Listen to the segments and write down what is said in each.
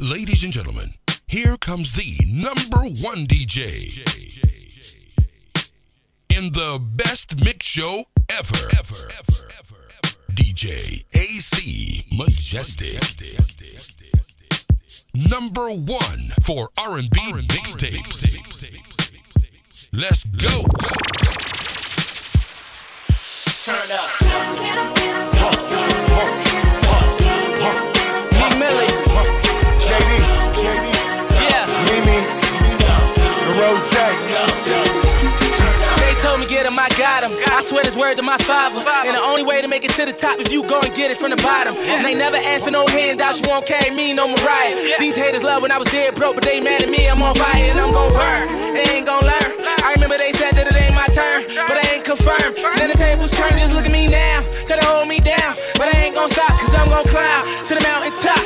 Ladies and gentlemen, here comes the number one DJ in the best mix show ever. ever, ever, ever, DJ AC Majestic. Number one for R&B mixtapes. Let's go. Turn up. Him. I swear this word to my father. And the only way to make it to the top if you go and get it from the bottom. And they never asked for no handouts, you won't carry me, no Mariah. These haters love when I was dead broke, but they mad at me, I'm on fire and I'm gon' burn. They ain't gon' learn. I remember they said that it ain't my turn, but I ain't confirmed. Then the tables turn, just look at me now. Try to hold me down, but I ain't gon' stop, cause I'm gon' climb to the mountain top,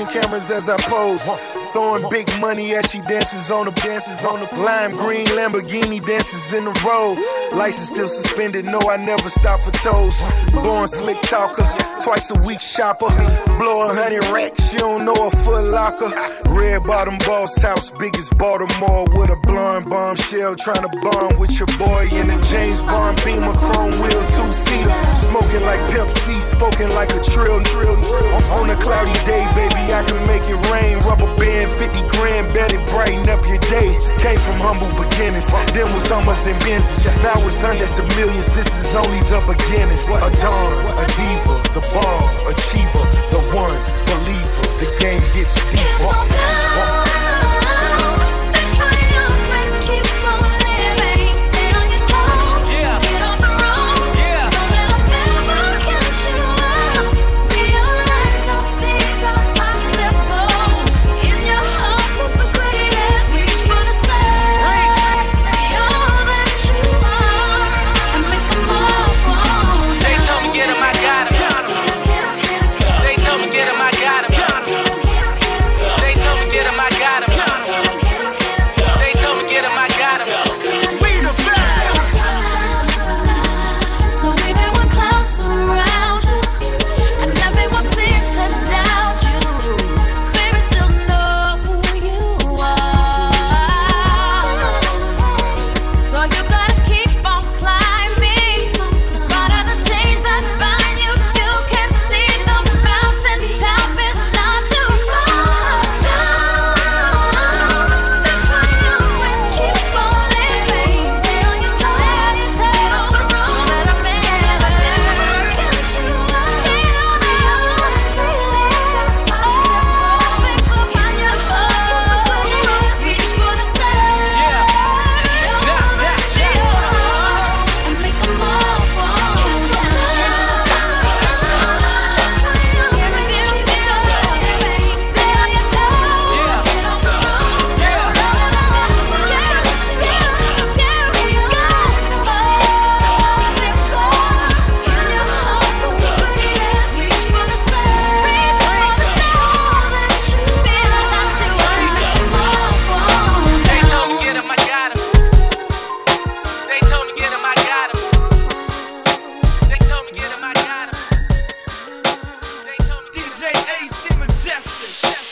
flashing cameras as I pose. Throwing big money as she dances on the dances on the lime green Lamborghini dances in the road. License still suspended, no, I never stop for toes. Born slick talker, twice a week shopper. Blow a hundred racks, you don't know a foot locker. Red bottom boss house, biggest Baltimore with a blonde bombshell. Trying to bond with your boy in a James Bond Beamer, chrome wheel, two seater. Smoking like Pepsi, spoken like a trill, trill, trill. On a cloudy day, baby, I can make it rain. Rubber band, 50 grand, bet it brighten up your day. Came from humble beginnings, then was Hummers and Benzes. Now it's hundreds of millions, this is only the beginning. A dawn, a diva, the bomb, achiever, the one, believer. The game gets deeper. AC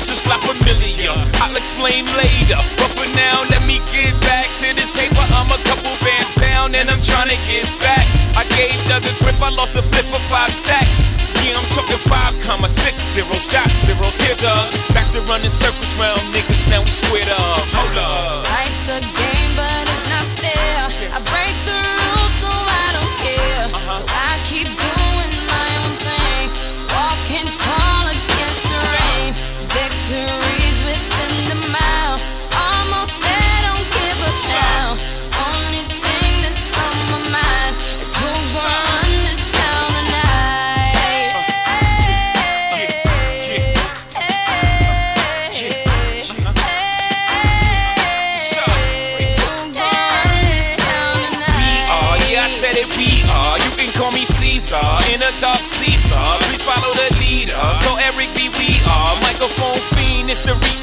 this is not familiar. I'll explain later, but for now, let me get back to this paper. I'm a couple bands down and I'm trying to get back. I gave Doug a grip, I lost a flip for five stacks. Yeah, I'm talking five comma six zero shot zeros here, Doug. Back to running circles round niggas, now we squared up. Hold up. Life's a game, but it's not fair. I break through.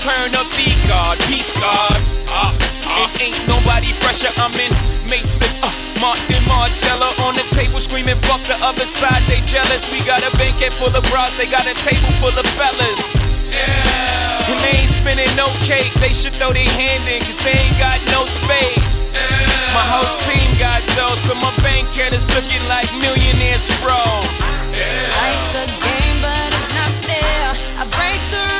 turn up the God, peace God. Uh, uh. It ain't nobody fresher. I'm in Maison, uh, Martin Margiela on the table screaming, fuck the other side. They jealous. We got a banquet full of bras. They got a table full of fellas. Yeah. And they ain't spinning no cake. They should throw their hand in, cause they ain't got no space. Yeah. My whole team got dough, so my bank account is looking like millionaires, bro. Yeah. Life's a game, but it's not fair. I break through.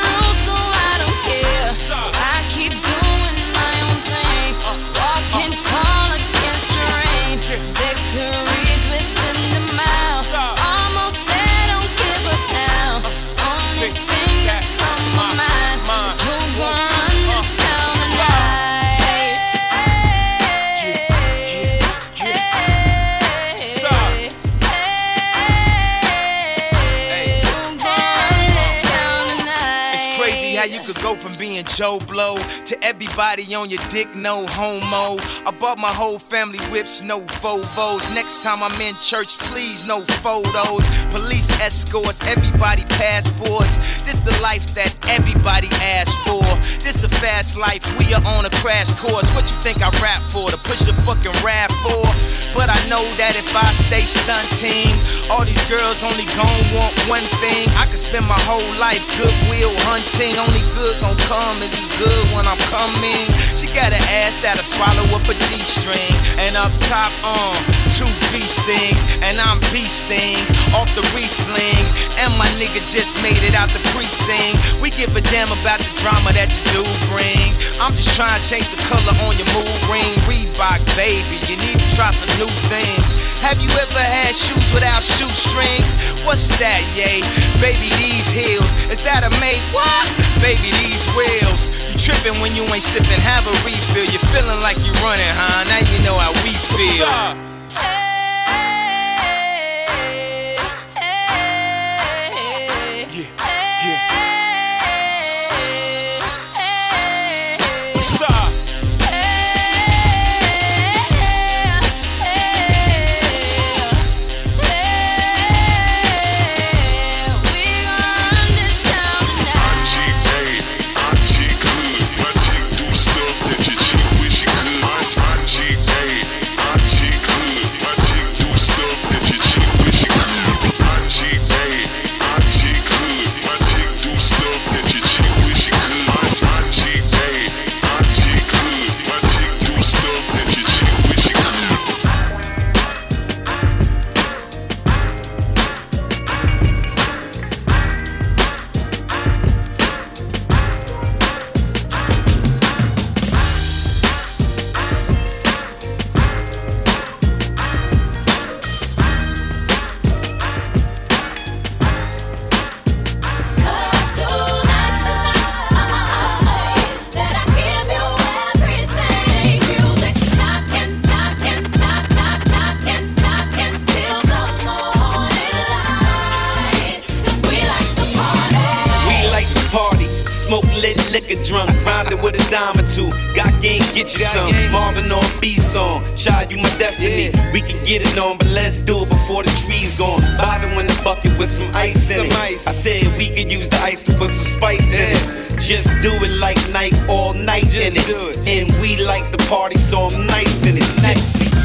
Joe Blow to everybody on your dick, no homo. I bought my whole family whips, no Volvos. Next time I'm in church, please, no photos. Police escorts, everybody passports. This the life that everybody asks for. This a fast life, we are on a crash course. What you think I rap for? To push a fucking rap for? But I know that if I stay stunting, all these girls only gon' want one thing. I could spend my whole life goodwill hunting. Only good gon' come is good when I'm coming. She got an ass that'll swallow up a G-string. And up top, um, two beast things. And I'm beasting off the re-sling. And my nigga just made it out the precinct. We give a damn about the drama that you do bring. I'm just trying to change the color on your mood ring. Reebok, baby, you need to try some new things. Have you ever had shoes without shoestrings? What's that, yay? Baby, these heels. Is that a mate? What? Baby, these wheels. You tripping when you ain't sipping, have a refill. You're feeling like you running, huh? Now you know how we What's feel. up? Get you some. Marvin on B song, child, you my destiny. We can get it on, but let's do it before the trees gone. Bobbing in the bucket with some ice in it. I said we could use the ice to put some spice in it. Just do it like night, all night in it. And we like the party, so I'm nice in it. Nice.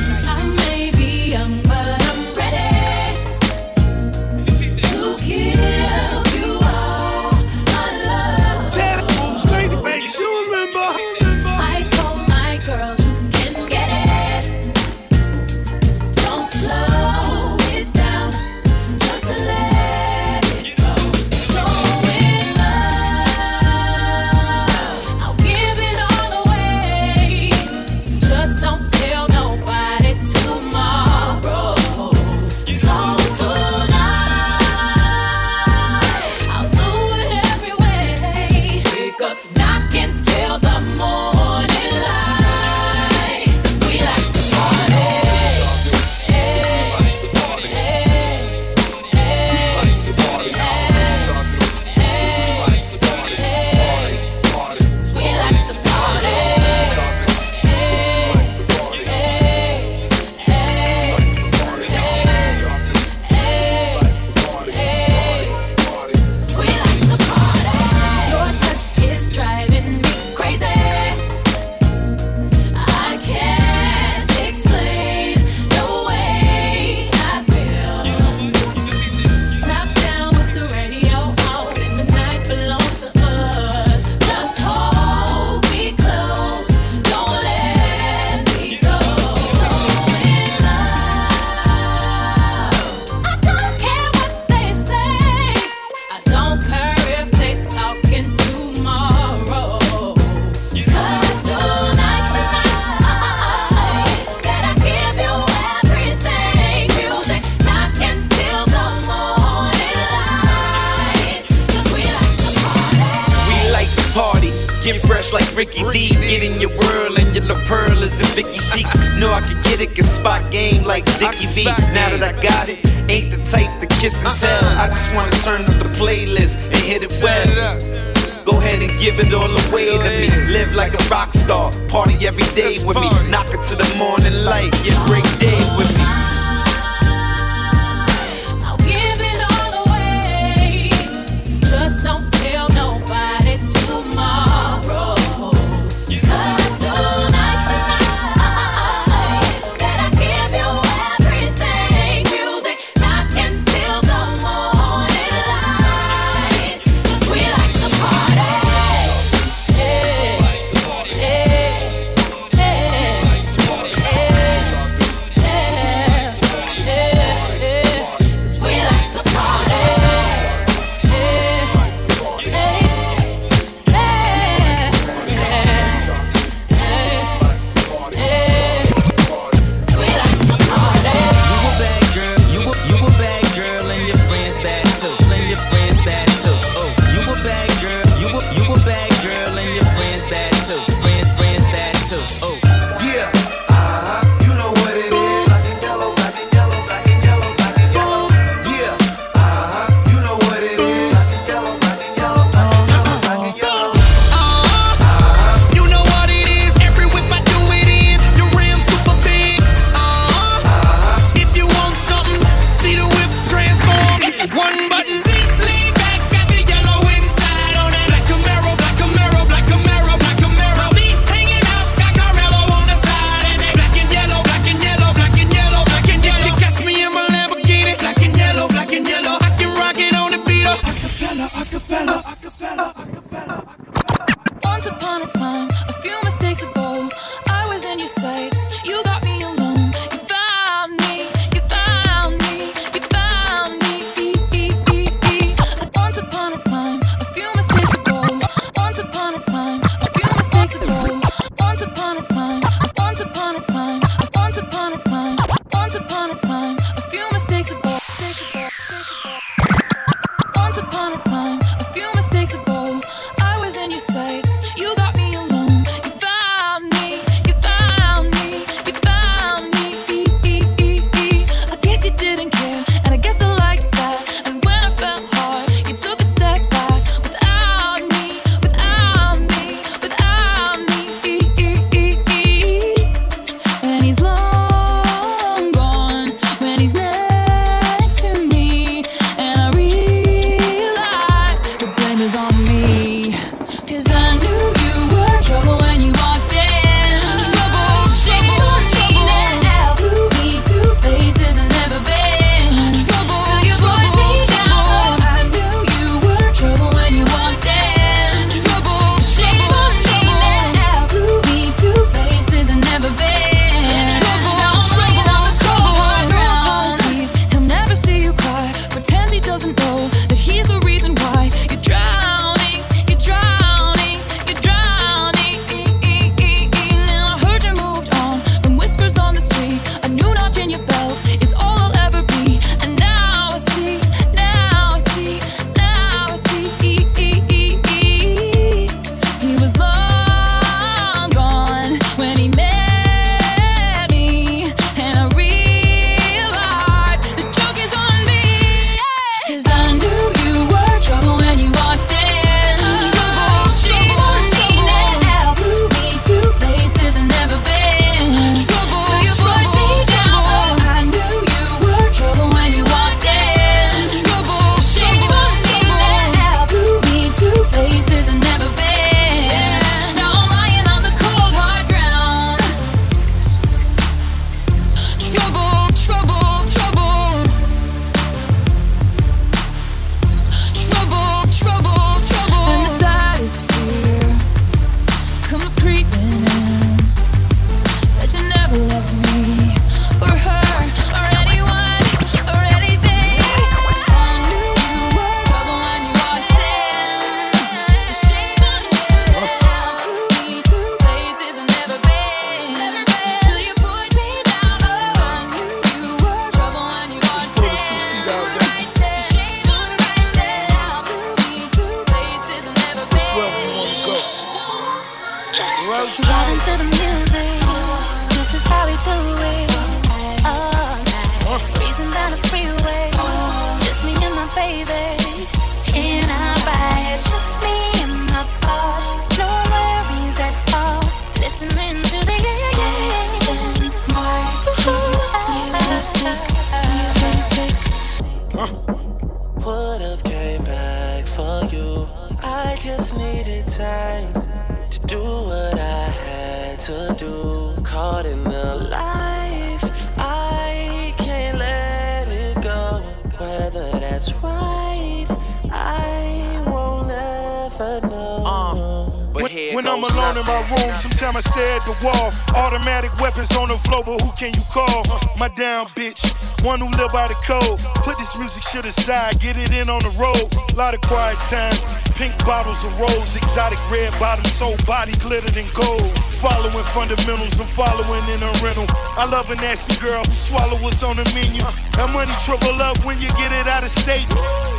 Ever uh, but When, when I'm goes alone in my room, sometimes I stare at the wall. Automatic weapons on the floor, but who can you call? My down bitch, one who live by the code. Put this music shit aside, get it in on the road. Lot of quiet time, pink bottles of rose, exotic red bottoms, soul body glittered in gold. Following fundamentals, I'm following in a rental. I love a nasty girl who swallow what's on the menu. That money triple up when you get it out of state.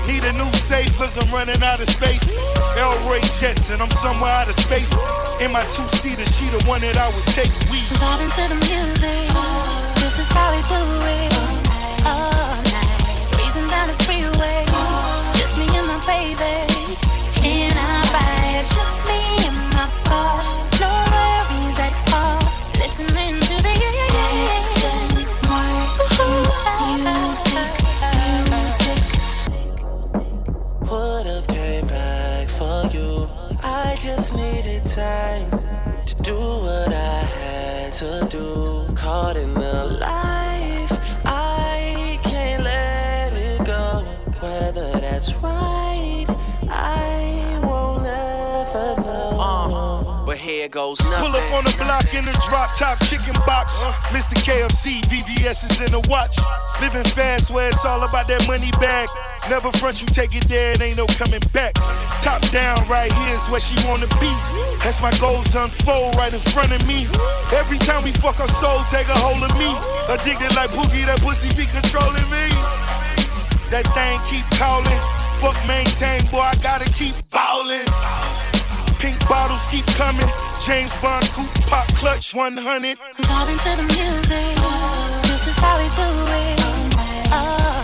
Need a new safe, cause I'm running out of space. El Ray Jetson, I'm somewhere out of space. In my two seater, she the one that I would take. We Vibing to the music. This is how we do it. Just me and my baby. In our ride. Just me and my boss. No worries at all. Listening to the Would've came back for you. I just needed time to do what I had to do. Caught in the life, know. but here goes nothing. Pull up on the block in the drop top chicken box. Mr. KFC, VVS is in the watch. Living fast where it's all about that money bag. Never front you take it there, it ain't no coming back. Top down right here is where she wanna be. As my goals unfold right in front of me. Every time we fuck our soul, take a hold of me. Addicted like Pookie, that pussy be controlling me. That thing keep calling. Fuck maintain, boy, I gotta keep ballin'. Pink bottles keep coming. James Bond coupe pop clutch 100. Vibing to the music. This is how we do it. All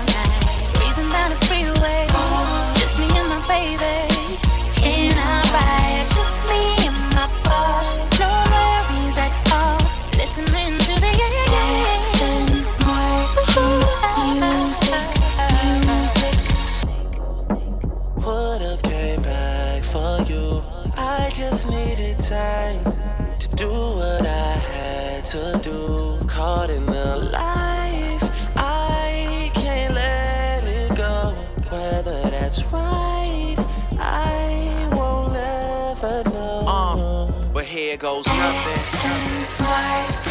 Caught in the life, I can't let it go. Whether that's right, I won't ever know. Uh, but here goes nothing. put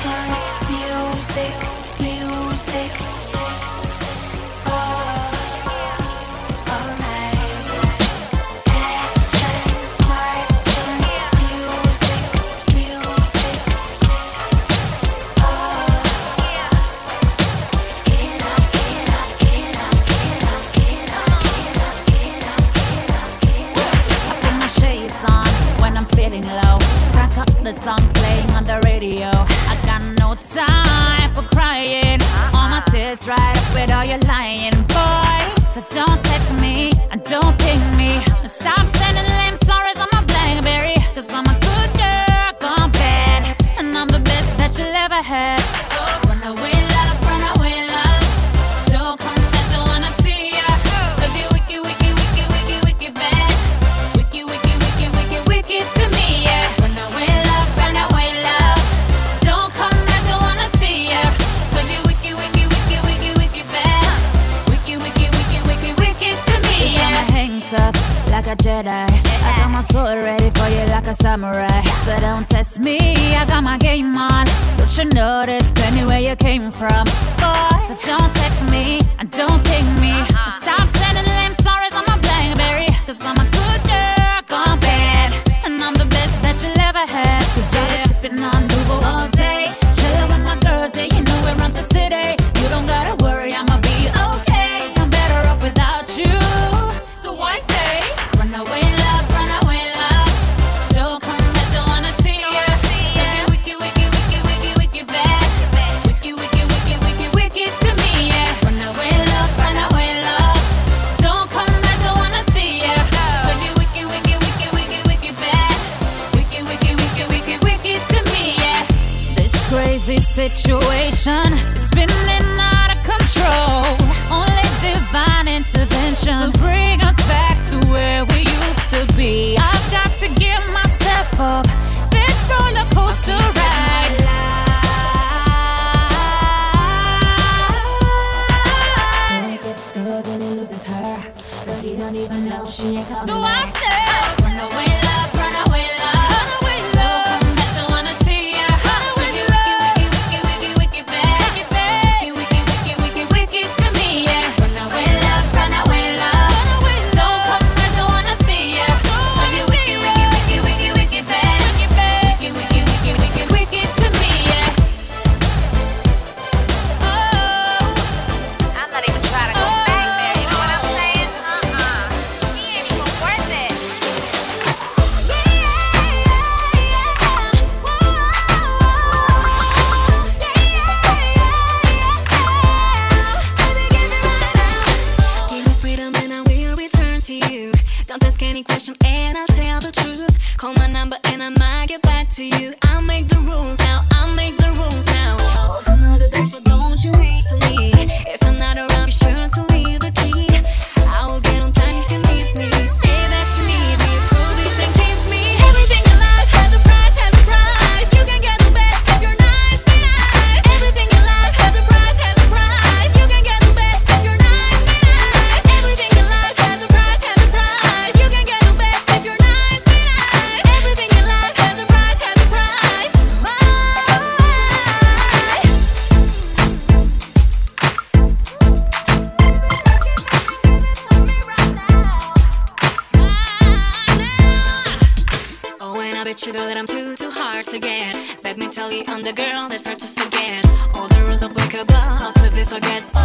I'm the girl that's hard to forget. All the rules applicable, how to be forget.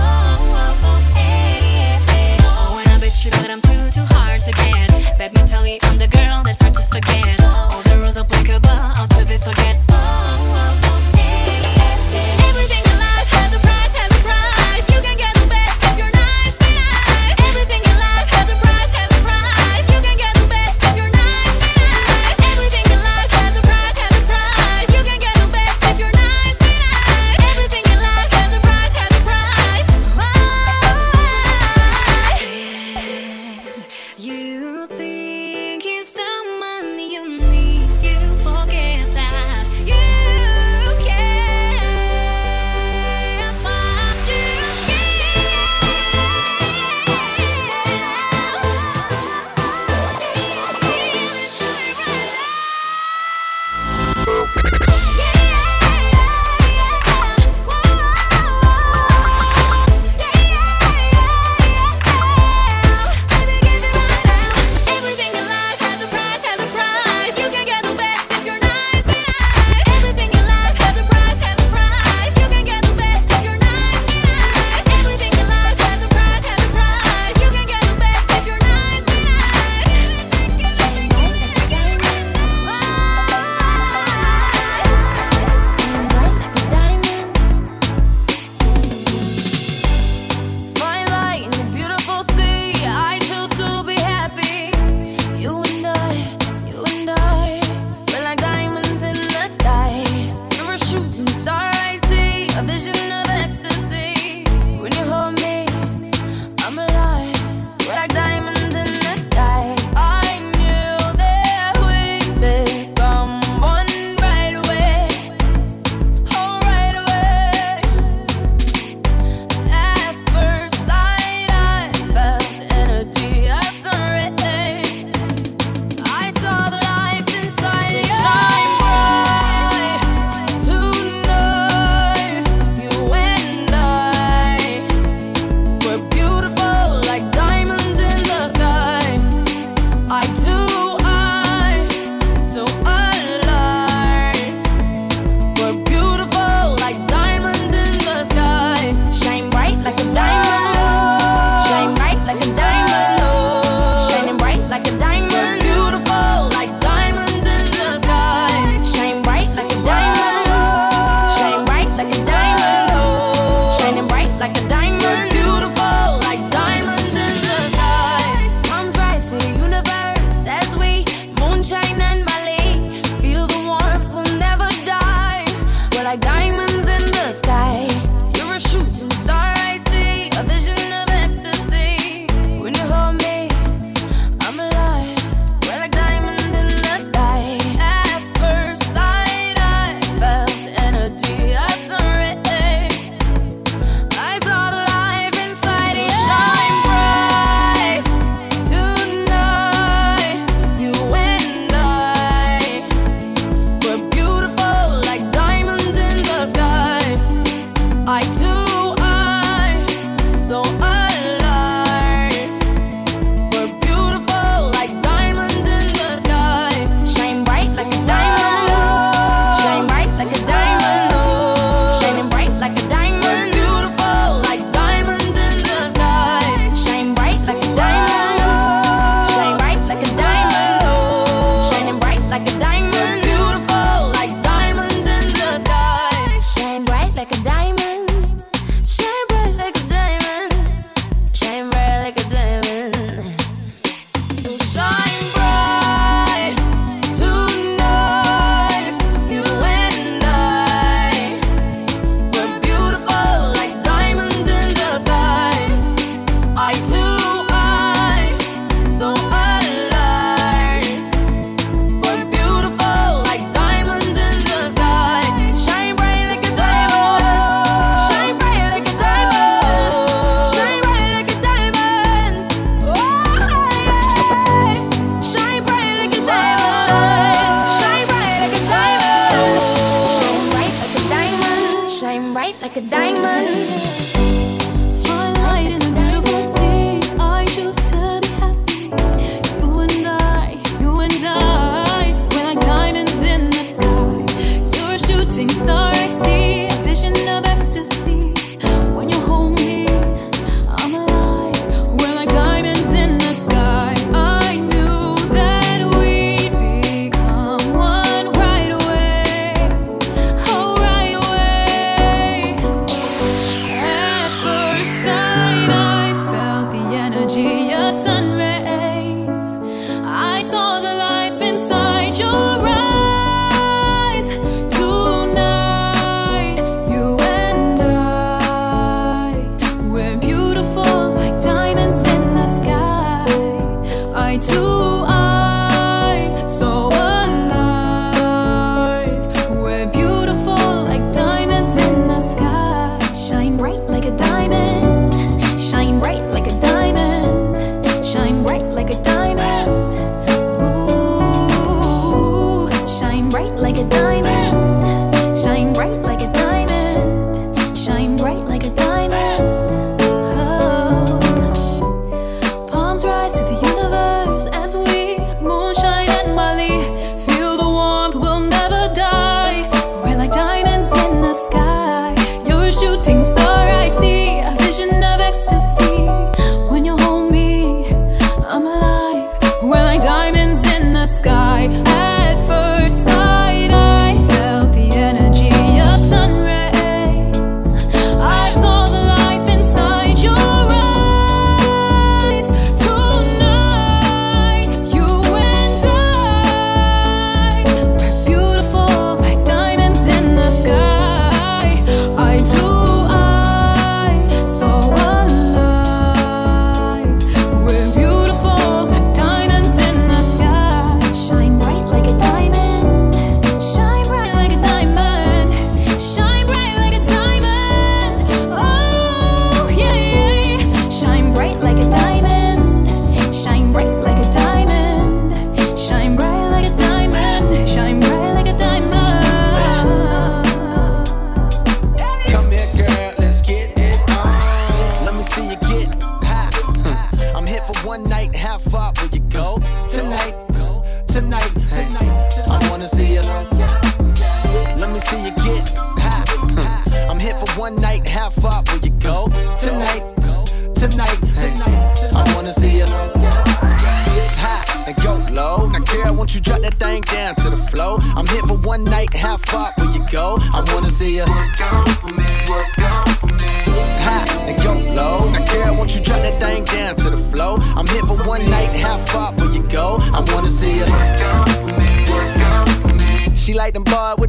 vision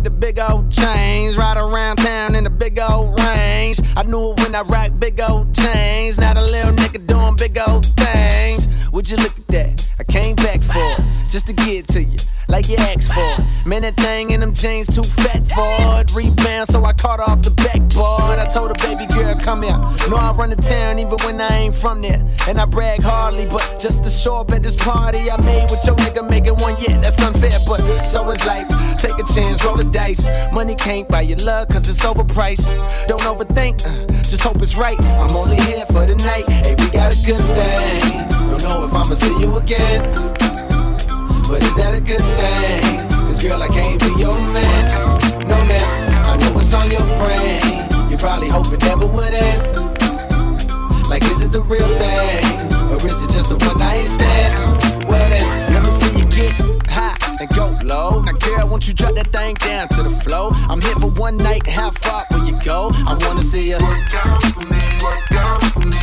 the big old chains. Ride around town in the big old range. I knew it when I rock big old chains. Now the little nigga doing big old things. Would you look at that? I came back for it, just to get to you, like you asked for. Man, that thing in them jeans too fat for it. Rebound, so I caught off the backboard. I told her, baby girl, come here. Know I run the town even when I ain't from there. And I brag hardly, but just to show up at this party I made with your nigga making one, yeah, that's unfair. But so is life. Take a chance, roll the dice. Money can't buy your love, cause it's overpriced. Don't overthink, uh, just hope it's right. I'm only here for the night. Hey, we got a good thing. Don't know if I'ma see you again. But is that a good thing? Cause girl, I can't be your man. No man, I know what's on your brain. You probably hope it never would end. Like, is it the real thing? Or is it just a one night stand? Well then, and go low. Now, girl, won't you drop that thing down to the floor? I'm here for one night, how far will you go? I wanna see you. work out for me, work out for me.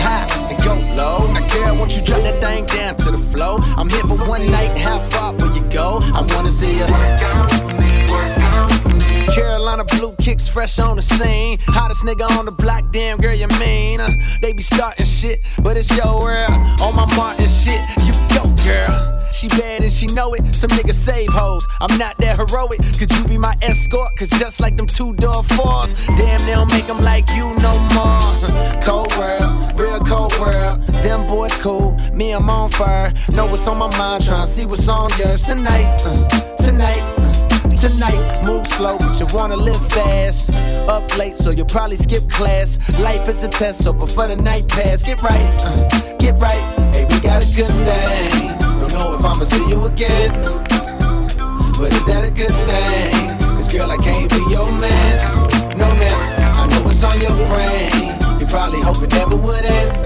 High and go low. Now, girl, won't you drop that thing down to the floor? I'm here for one night, how far will you go? I wanna see you. work out for me, work out for me. Carolina blue kicks fresh on the scene. Hottest nigga on the block, damn girl, you mean? Uh, they be starting shit, but it's your world. On my Martin shit, you go, girl. She bad and she know it. Some niggas save hoes. I'm not that heroic. Could you be my escort? Cause just like them two door fours, damn, they don't make them like you no more. Cold world, real cold world. Them boys cool, me, I'm on fire. Know what's on my mind, tryna see what's on yours tonight. uh, tonight. uh, Tonight, move slow, but you wanna live fast. Up late, so you'll probably skip class. Life is a test, so before the night pass, get right, uh, get right. Got a good thing. Don't know if I'ma see you again, but is that a good thing? Cause girl, I can't be your man. No man, I know what's on your brain. You probably hope it never would end.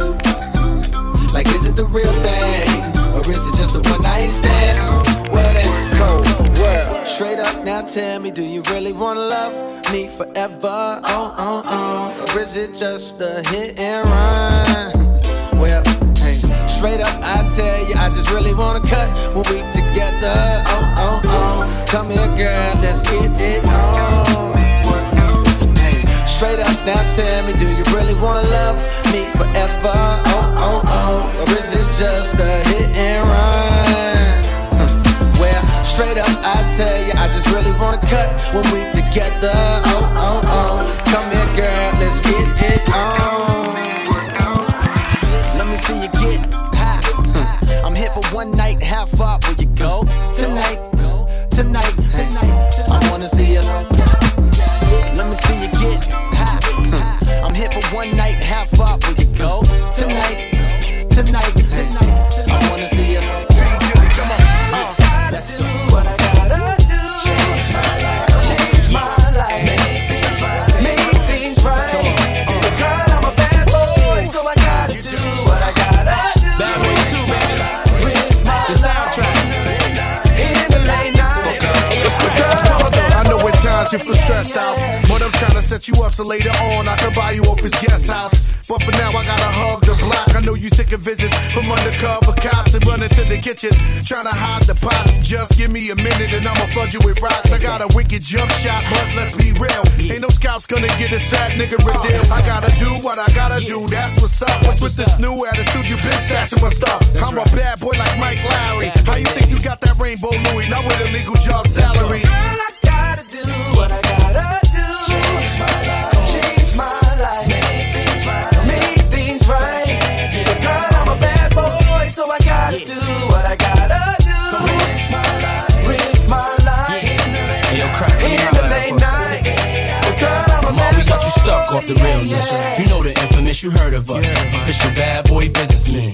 Like, is it the real thing? Or is it just a one night stand? Well then, cold world. Straight up now tell me, do you really wanna love me forever? Oh, oh, oh. Or is it just a hit and run? Straight up, I tell you, I just really wanna cut when we together. Oh, oh, oh. Come here, girl, let's get it on. Straight up, now tell me, do you really wanna love me forever? Oh, oh, oh. Or is it just a hit and run? well, straight up, I tell you, I just really wanna cut when we together. Oh, oh, oh. Come here, girl, let's get it on. Let me see you get for one night, how far will you go? Tonight, tonight. Hey, I wanna see you. Let me see you get. Hmm. I'm here for one night, how far will you set you up so later on I can buy you Opus guest house. But for now I gotta hug the block. I know you sick of visits from undercover cops and running to the kitchen, trying to hide the pots. Just give me a minute and I'ma flood you with rocks. I got a wicked jump shot, but let's be real, ain't no scouts gonna get a sad nigga a deal. I gotta do what I gotta do. That's what's up. What's with this new attitude? You been stashing my stuff. I'm a bad boy like Mike Lowrey. How you think you got that rainbow Louis? Not with a legal job salary. The realness. yeah. You know the infamous, you heard of us. Official bad boy businessman.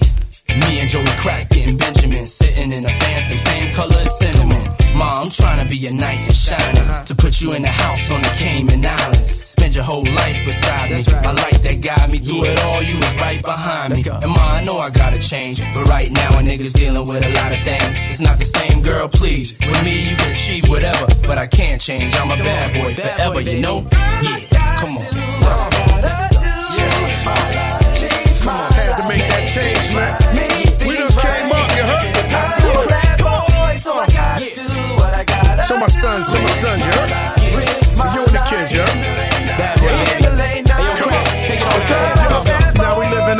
Me and Joey Crack getting Benjamin, sitting in a phantom, same color as cinnamon. Ma, I'm trying to be a knight in shining, to put you in a house on the Cayman Islands. Spend your whole life beside me. my like that guy me through it all. You was right behind me. And ma, I know I gotta change, but right now a nigga's dealing with a lot of things. It's not the same, girl. Please, with me you can achieve whatever, but I can't change. I'm a bad boy forever, you know. Yeah, come on. Let's go. Had to make that change, man. We done came up, you heard? I'm a bad boy, so I gotta do what I gotta So my sons, so my sons, you heard? You and the kids, you heard? Bad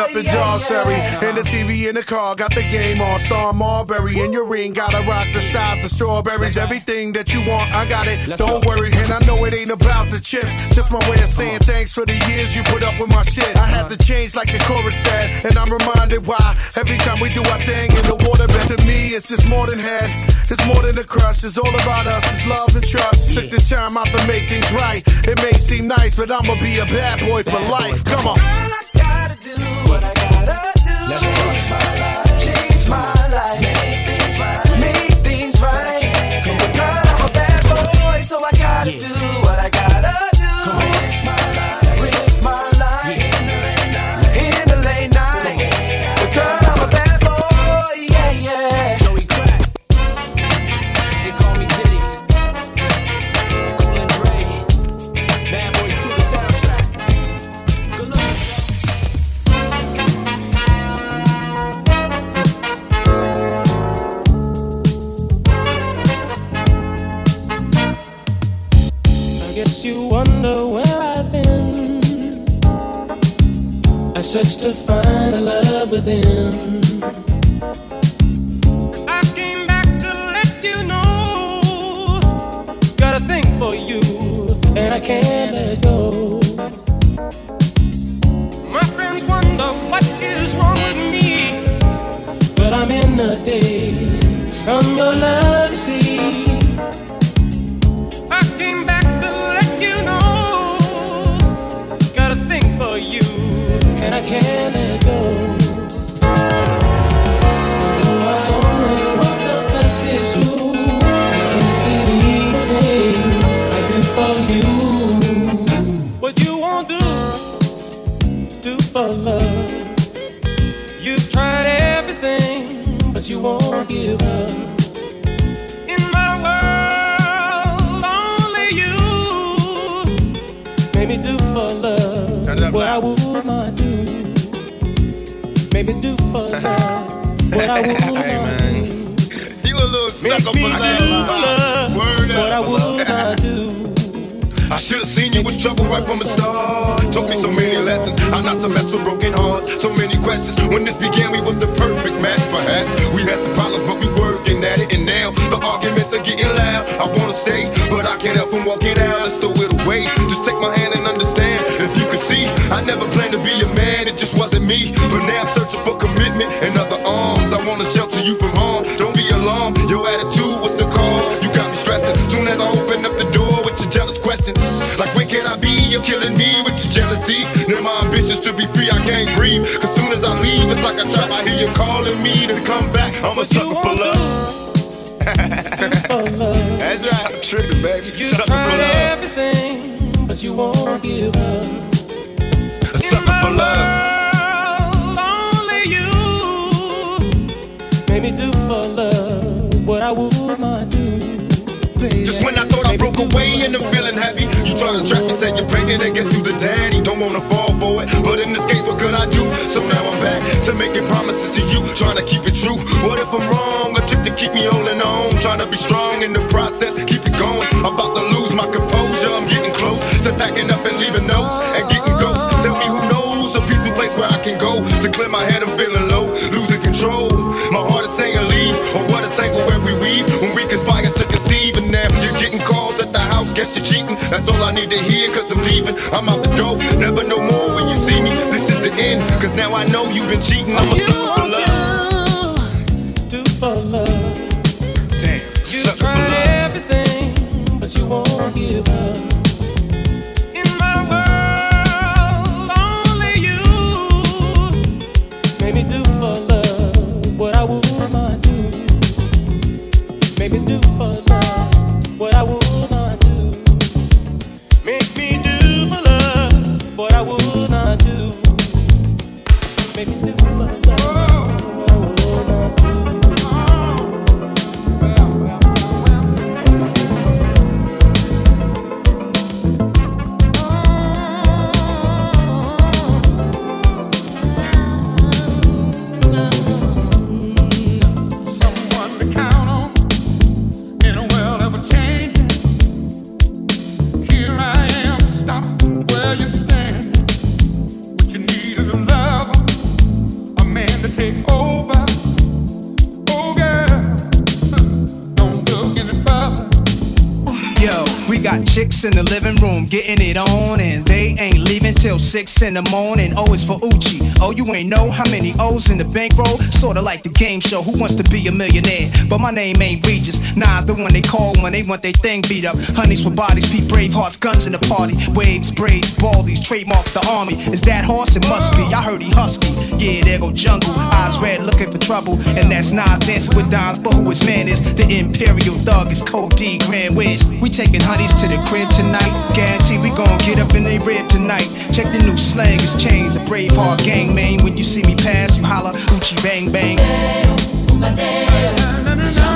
up in Dawsbury. And the TV in the car, got the game on. Star Marbury in your ring. Gotta rock the sides of strawberries. Everything that you want, I got it. Don't worry. And I know it ain't about the chips. Just my way of saying thanks for the years you put up with my shit. I had to change like the chorus said. And I'm reminded why. Every time we do our thing in the water, but to me, it's just more than head. It's more than a crush. It's all about us. It's love and trust. Took the time out to make things right. It may seem nice, but I'ma be a bad boy for life. Come on. Do, what I gotta do. You wonder where I've been. I searched to find a love within. I came back to let you know. Got a thing for you, and I can't let go. My friends wonder what is wrong with me. But I'm in the days from your love, love what I would not do. You a little Make sucker me for do for love. Word what I would not do. I should have seen you was trouble right from the start. Taught me so many lessons, how not to mess with broken hearts. So many questions. When this began, we was the perfect match, perhaps. We had some problems, but we working at it, and now the arguments are getting loud. I wanna stay, but I can't help from walking out. Be? You're killing me with your jealousy. Now my ambitions to be free, I can't breathe. Cause soon as I leave, it's like a trap. I hear you calling me to come back. I'm a sucker for love. That's right. I'm tripping, baby. You sucker for love. everything, but you won't give Happy, you try to trap me, say you're pregnant, I guess you the daddy. Don't wanna fall for it, but in this case, what could I do? So now I'm back to making promises to you, trying to keep it true. What if I'm wrong? A trick to keep me holding on, trying to be strong in the process, keep it going. I'm about to lose my composure, I'm getting close to packing up and leaving notes and getting ghosts. Tell me who knows a peaceful place where I can go to clear my head. I'm feeling cheating. That's all I need to hear, cause I'm leaving. I'm out the door, never no more when you see me. This is the end, cause now I know you've been cheating. I'm a in the morning. Oh, o is for Uchi. Oh, you ain't know how many O's in the bankroll? Sorta like the game show Who Wants to Be a Millionaire? But my name ain't Regis. Nas the one they call when they want their thing beat up. Honeys with bodies, Pete brave hearts, guns in the party. Waves, braids, baldies, trademarks the army. Is that horse? It must be. I heard he husky. Yeah, there go jungle. Eyes red, looking for trouble. And that's Nas dancing with dimes. But who his man is? The Imperial Thug is Code D Grand Wiz. We taking honeys to the crib tonight. Guarantee we gon' get up in they rib tonight. Check the new slang, it's changed. The brave heart gang, man. When you see me pass, you holla, Uchi bang bang. I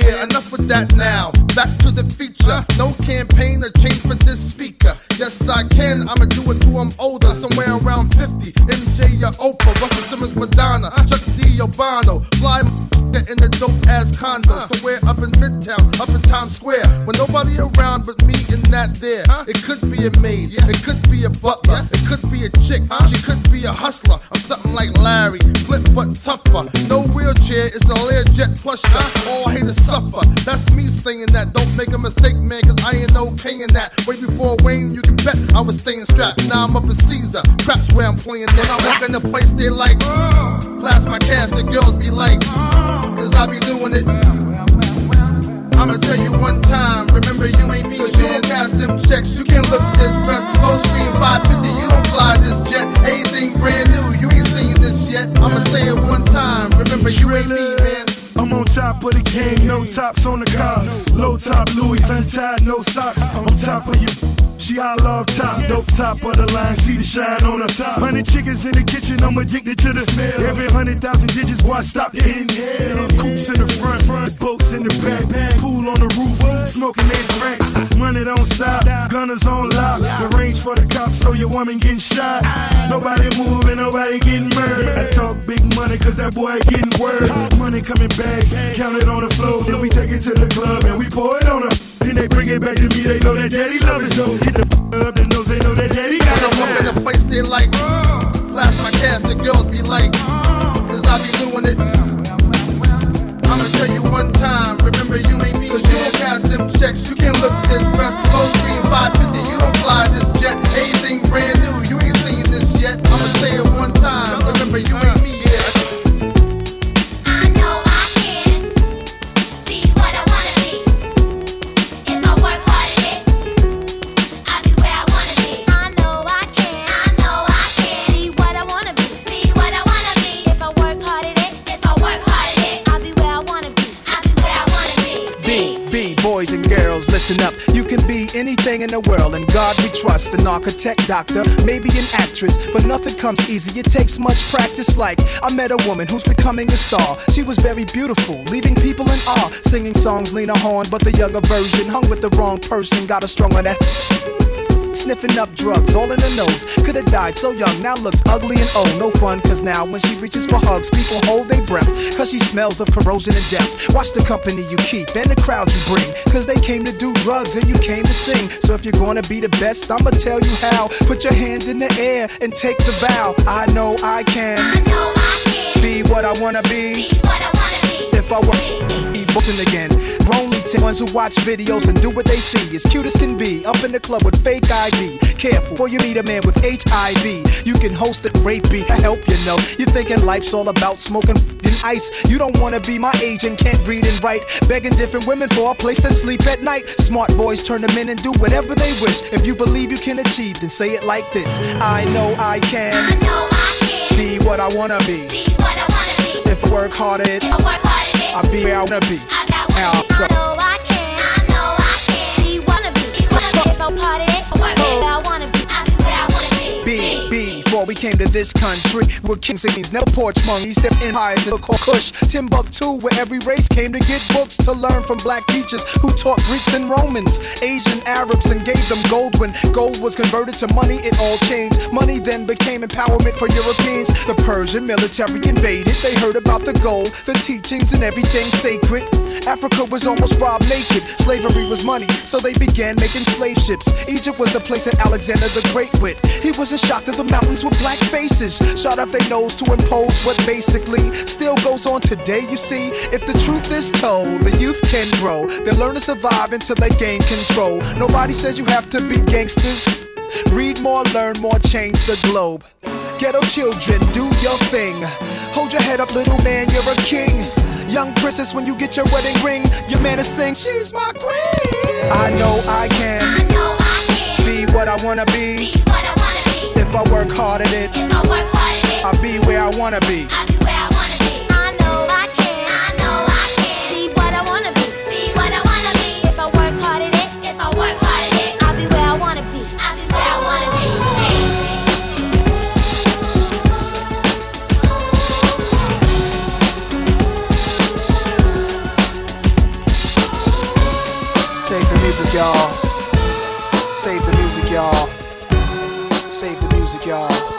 yeah, enough with that now. Back to the feature, no campaign or change for this speaker. Yes, I can, I'ma do it till I'm older, somewhere around 50. MJ or Oprah, Russell Simmons, Madonna, Chuck D. Obama, fly in the dope ass condo, uh. somewhere Times Square, with nobody around but me and that there. It could be a maid, it could be a butler, it could be a chick, she could be a hustler. I'm something like Larry Flynt but tougher. No wheelchair, it's a Learjet pusher. All haters suffer. That's me saying that. Don't make a mistake, man, cause I ain't okay in that. Way before Wayne, you can bet I was staying strapped. Now I'm up in Caesar, craps where I'm playing. Then I walk in the place, they like, flash my cash, the girls be like, cause I be doing it. I'ma tell you one time, remember you ain't me, cause you don't them checks. You can look this best, full screen 550, you don't fly this jet. Anything brand new, you ain't seen this yet. I'ma say it one time, remember you ain't me, man. I'm on top of the game, no tops on the car. Low top Louis, untied, no socks. On top of you. She I love top, dope top of the line, see the shine on her top. Hundred chickens in the kitchen, I'm addicted to the smell. Every hundred thousand digits, why stop to inhale? Coops in the front, the boats in the back, pool on the roof, smoking their drinks. Money don't stop, gunners on lock. The range for the cops, so your woman getting shot. Nobody moving, nobody getting murdered. I talk big money, cause that boy getting word. Money coming bags, count it on the floor. Then we take it to the club and we pour it on her. Then they bring it back to me, they know that daddy love it. So hit the up, the nose, they know that daddy got And I walk in the place, they like, flash my cash, the girls be like, cause I be doing it. I'ma tell you one time, remember you ain't me, cause you don't cash them checks. You can look this best, full screen 550, you don't fly this jet. Anything listen up. You can be anything in the world, and God we trust. An architect, doctor, maybe an actress, but nothing comes easy. It takes much practice. Like, I met a woman who's becoming a star. She was very beautiful, leaving people in awe. Singing songs, Lena Horne, but the younger version hung with the wrong person. Got a strong on that. Sniffing up drugs, all in her nose. Could've died so young, now looks ugly and old. No fun, cause now when she reaches for hugs, people hold their breath. Cause she smells of corrosion and death. Watch the company you keep and the crowd you bring. Cause they came to do drugs and you came to sing. So if you're gonna be the best, I'ma tell you how. Put your hand in the air and take the vow. I know I can. I know I can. Be what I wanna be. If I were listen again. Only ten ones who watch videos and do what they see. As cute as can be. Up in the club with fake ID. Careful, before you meet a man with HIV. You can host a rape beat. I help you know. You're thinking life's all about smoking and ice. You don't wanna be my age and can't read and write. Begging different women for a place to sleep at night. Smart boys turn them in and do whatever they wish. If you believe you can achieve, then say it like this. I know I can. I know I can. be what I wanna be. Be what I wanna be. If I work hard at it, I work hard I'll be where I wanna be. I got Now, I know I can. I know I can. Be wanna be. Be wanna be. If I'm part I work it. I to this country, we're kings and queens, no porch monkeys, there's empires in called Kush, Timbuktu, where every race came to get books to learn from black teachers who taught Greeks and Romans, Asian Arabs, and gave them gold. When gold was converted to money, it all changed. Money then became empowerment for Europeans. The Persian military invaded, they heard about the gold, the teachings, and everything sacred. Africa was almost robbed naked, slavery was money, so they began making slave ships. Egypt was the place that Alexander the Great went. He wasn't shock that the mountains were black faces, shot up their nose to impose what basically still goes on today. You see, if the truth is told, the youth can grow. They learn to survive until they gain control. Nobody says you have to be gangsters. Read more, learn more, change the globe. Ghetto children, do your thing. Hold your head up, little man, you're a king. Young princess, when you get your wedding ring, your man is saying, She's my queen. I know I can. I know I can. Be what I wanna be. Be If I work hard at it, If I work hard at it, I'll be where I wanna be. I be where I wanna be. I know I can. I know I can. Be what I wanna be. Be what I wanna be. If I work hard at it, if I work hard at it, I'll be where I wanna be. I'll be where I wanna be. Save the music, y'all. Save the music, y'all. Y'all.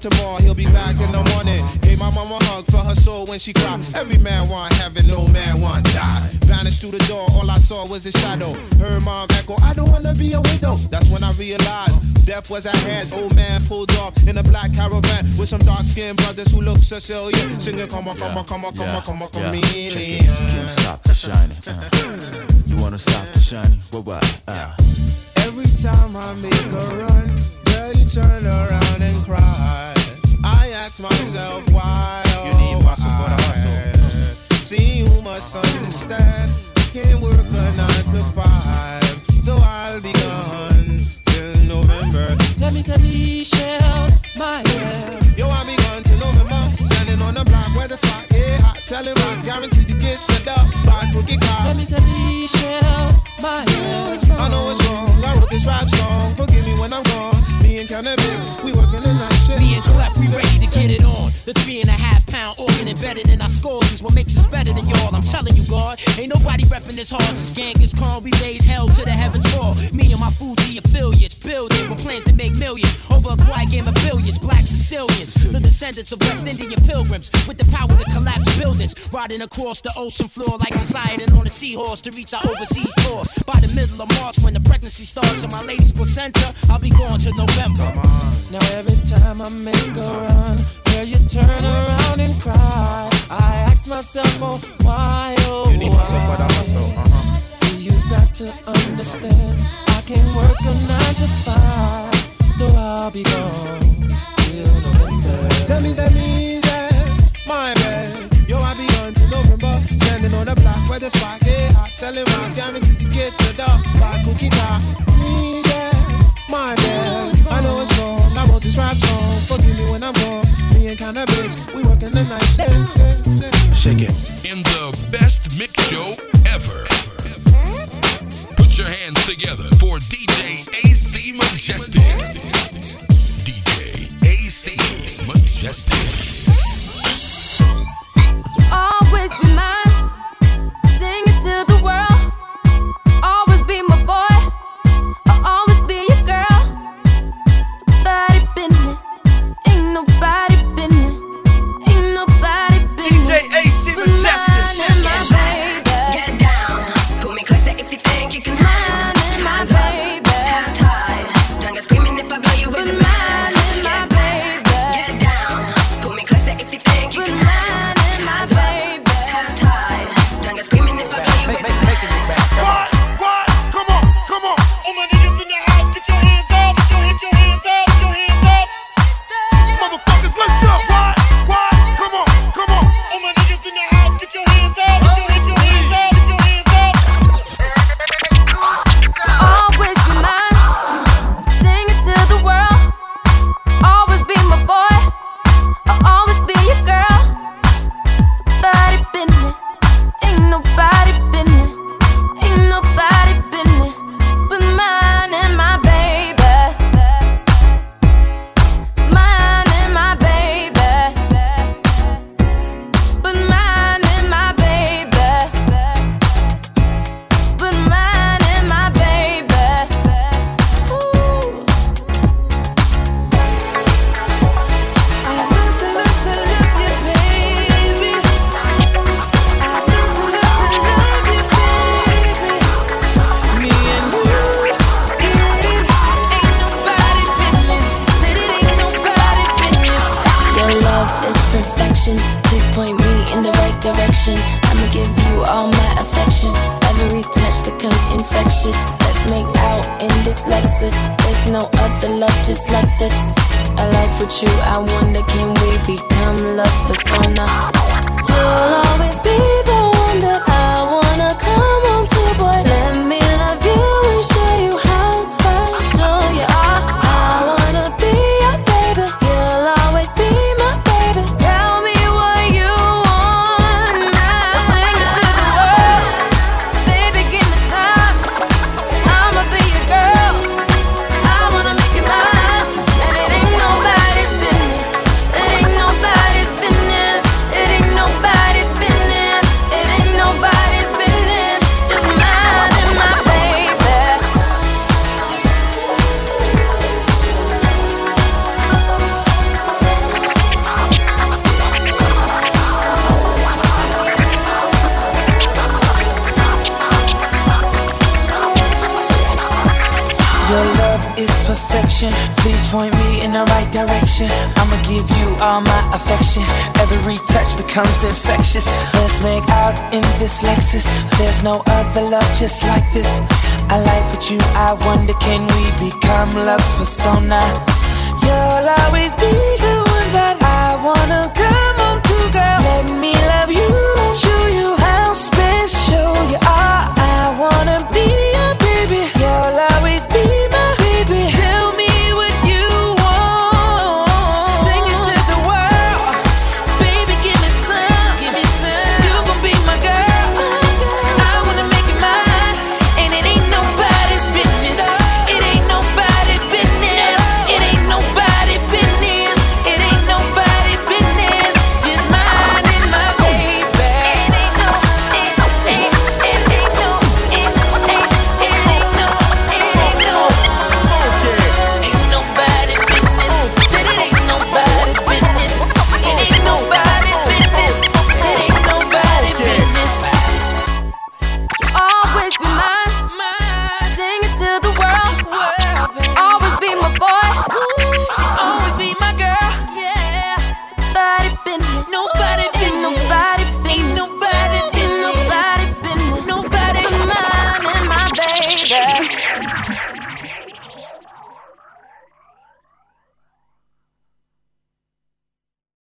He said to Baltimore, he'll be back in the morning. Gave my mama a hug for her soul when she cried. Every man want heaven, no man want die. Vanished through the door, all I saw was a shadow. Heard mom echo, I don't wanna be a widow. That's when I realized death was at hand. Old man pulled off in a black caravan with some dark skinned brothers who look Sicilian. Singing, come on, come on, come on, come on, come on, come on, it. Can't stop the shining. Uh. You wanna stop the shining? What what? Uh. Every time I make a run, girl, you turn around and cry. I ask myself why. You need muscle for the hustle. See, you must understand. Can't work a nine to five, so I'll be gone till November. Tell me, Talisha, my girl. Yo, I'll be gone till November. Standing on the block where the spot get hot. Telling rock, guaranteed to get set up by crooked cops. Tell me, Talisha, my girl. I know it's wrong. I wrote this rap song. Forgive me when I'm gone. Me and Canibus, we we ready to get it on. The three and a half pound organ embedded in our scores is what makes us better than y'all. I'm telling you, God, ain't nobody repping this hard since Genghis Khan. We raise hell to the heavens fall. Me and my Fugee affiliates building with plans to make millions over a quiet game of billions. Black Sicilians, the descendants of West Indian pilgrims with the power to collapse buildings, riding across the ocean floor like Poseidon on a seahorse to reach our overseas tours. By the middle of March, when the pregnancy starts on my lady's placenta, I'll be going to November. Now every time I make a run, girl, you turn around and cry. I ask myself, oh why, oh You need muscle for the hustle. Uh-huh. See, you got to understand, can work a nine to five, so I'll be gone till November. Tell me that means that my bad. Yo, I'll be on till November. Standing on the block where the spot get hot. Selling rock, guaranteed to get to the by cookie car. Me, yeah, my bad. I know it's wrong. I wrote this rap song. Forgive me when I'm gone. Me and Canibus, we working the night shift. Shake it. In the best mix show ever. Put your hands together for DJ AC Majestic. DJ AC Majestic. You always be mine. Sing it to the world. Always been my boy I always be becomes infectious. Let's make out in this Lexus. There's no other love just like this. I like what you, I wonder can we become love's persona? You'll always be the one that I wanna come on to, girl. Let me love you and show you how special you are. I wanna be your baby. Your love.